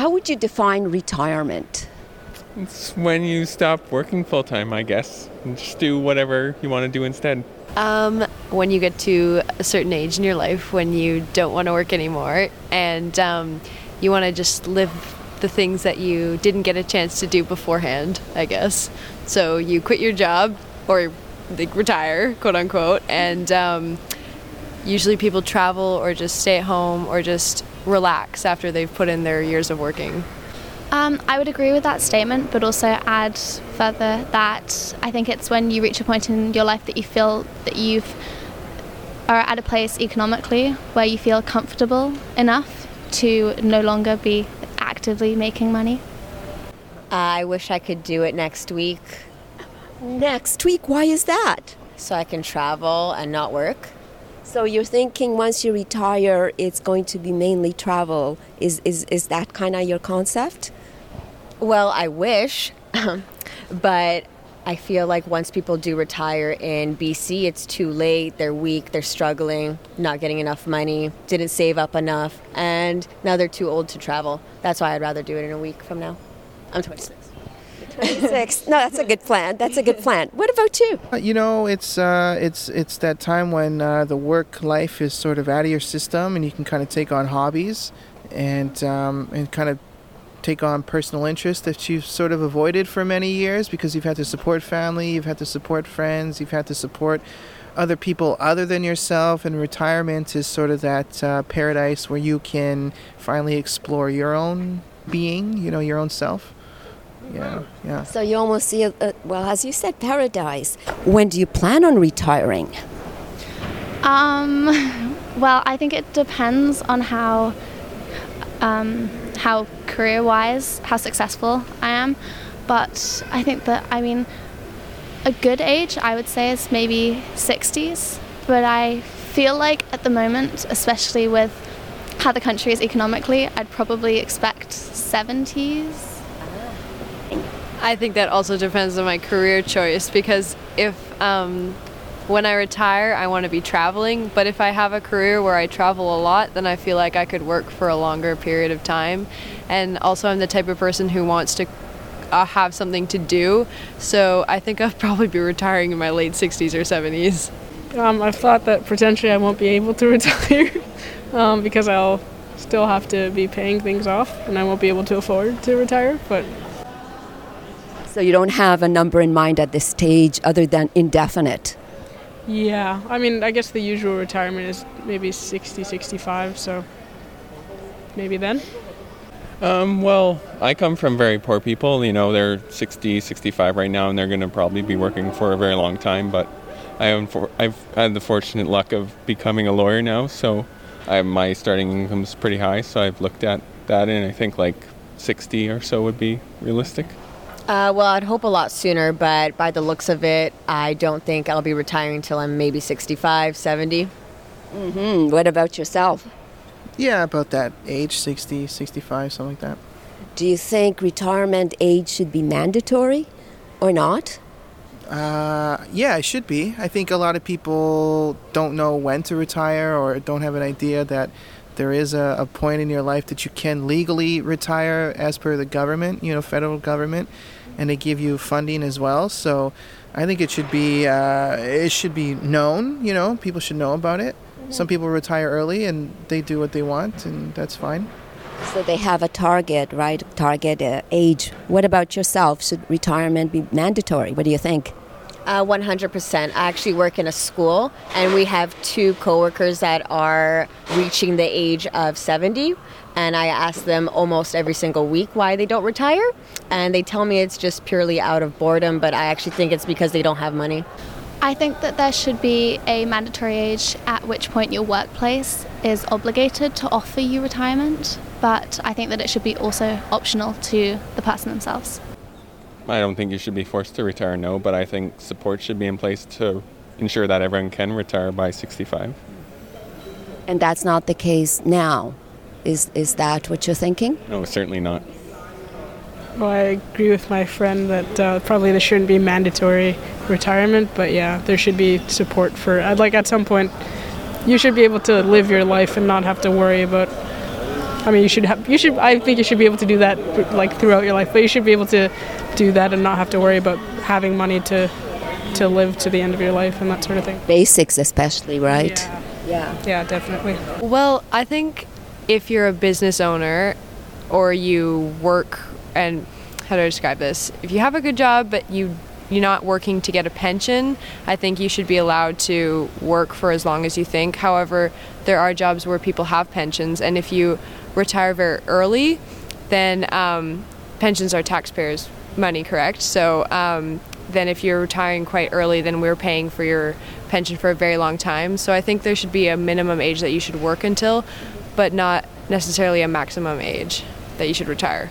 How would you define retirement? It's when you stop working full time, I guess, and just do whatever you want to do instead. Um, when you get to a certain age in your life when you don't want to work anymore and um, you want to just live the things that you didn't get a chance to do beforehand, I guess. So you quit your job or like, retire, quote unquote, and um, usually people travel or just stay at home or just relax after they've put in their years of working. Um, I would agree with that statement, but also add further that I think it's when you reach a point in your life that you feel that you've are at a place economically where you feel comfortable enough to no longer be actively making money. I wish I could do it next week. Next week, why is that? So I can travel and not work. So you're thinking once you retire, it's going to be mainly travel. Is is is that kind of your concept? Well, I wish, but I feel like once people do retire in BC, it's too late. They're weak, they're struggling, not getting enough money, didn't save up enough, and now they're too old to travel. That's why I'd rather do it in a week from now. I'm 26. 26. no, that's a good plan. That's a good plan. What about you? Uh, You know, it's uh, it's it's that time when uh, the work life is sort of out of your system, and you can kind of take on hobbies, and um, and kind of take on personal interests that you've sort of avoided for many years because you've had to support family, you've had to support friends, you've had to support other people other than yourself. And retirement is sort of that uh, paradise where you can finally explore your own being, you know, your own self. Yeah, yeah. So you almost see, a, a, well, as you said, paradise. When do you plan on retiring? Um, well, I think it depends on how um, how career-wise how successful I am, but I think that I mean a good age I would say is maybe 60s, but I feel like at the moment, especially with how the country is economically, I'd probably expect 70s. I think that also depends on my career choice because if um, when I retire, I want to be traveling, but if I have a career where I travel a lot, then I feel like I could work for a longer period of time. And also, I'm the type of person who wants to uh, have something to do, so I think I'll probably be retiring in my late 60s or 70s. Um, I've thought that potentially I won't be able to retire um, because I'll still have to be paying things off and I won't be able to afford to retire. But So you don't have a number in mind at this stage other than indefinite. yeah, I mean, I guess the usual retirement is maybe 60, 65, so maybe then. Um, well, I come from very poor people. You know, they're 60, 65 right now, and they're going to probably be working for a very long time. But I am for, I've had the fortunate luck of becoming a lawyer now, so I, my starting income is pretty high. So I've looked at that, and I think like 60 or so would be realistic. Uh, well, I'd hope a lot sooner, but by the looks of it, I don't think I'll be retiring until I'm maybe 65, 70. hmm What about yourself? Yeah, about that age, 60, 65, something like that. Do you think retirement age should be mandatory or not? Uh, yeah, it should be. I think a lot of people don't know when to retire or don't have an idea that there is a, a point in your life that you can legally retire as per the government, you know, federal government, and they give you funding as well. So I think it should be uh, it should be known. You know, people should know about it. Some people retire early and they do what they want, and that's fine. So they have a target, right? Target uh, age. What about yourself? Should retirement be mandatory? What do you think? Uh, 100%. I actually work in a school, and we have two coworkers that are reaching the age of 70. And I ask them almost every single week why they don't retire. And they tell me it's just purely out of boredom, but I actually think it's because they don't have money. I think that there should be a mandatory age at which point your workplace is obligated to offer you retirement, but I think that it should be also optional to the person themselves. I don't think you should be forced to retire, no, but I think support should be in place to ensure that everyone can retire by 65. And that's not the case now. Is is that what you're thinking? No, certainly not. Well, I agree with my friend that uh, probably there shouldn't be mandatory retirement, but yeah, there should be support for. I'd like at some point, you should be able to live your life and not have to worry about I mean, you should have. You should. I think you should be able to do that like throughout your life, but you should be able to do that and not have to worry about having money to to live to the end of your life and that sort of thing. Basics, especially, right? Yeah. Yeah, yeah definitely. Well, I think if you're a business owner or you work and how do I describe this? If you have a good job but you you're not working to get a pension, I think you should be allowed to work for as long as you think. However, there are jobs where people have pensions, and if you retire very early, then um, pensions are taxpayers' money, correct? So um, then if you're retiring quite early, then we're paying for your pension for a very long time. So I think there should be a minimum age that you should work until, but not necessarily a maximum age that you should retire.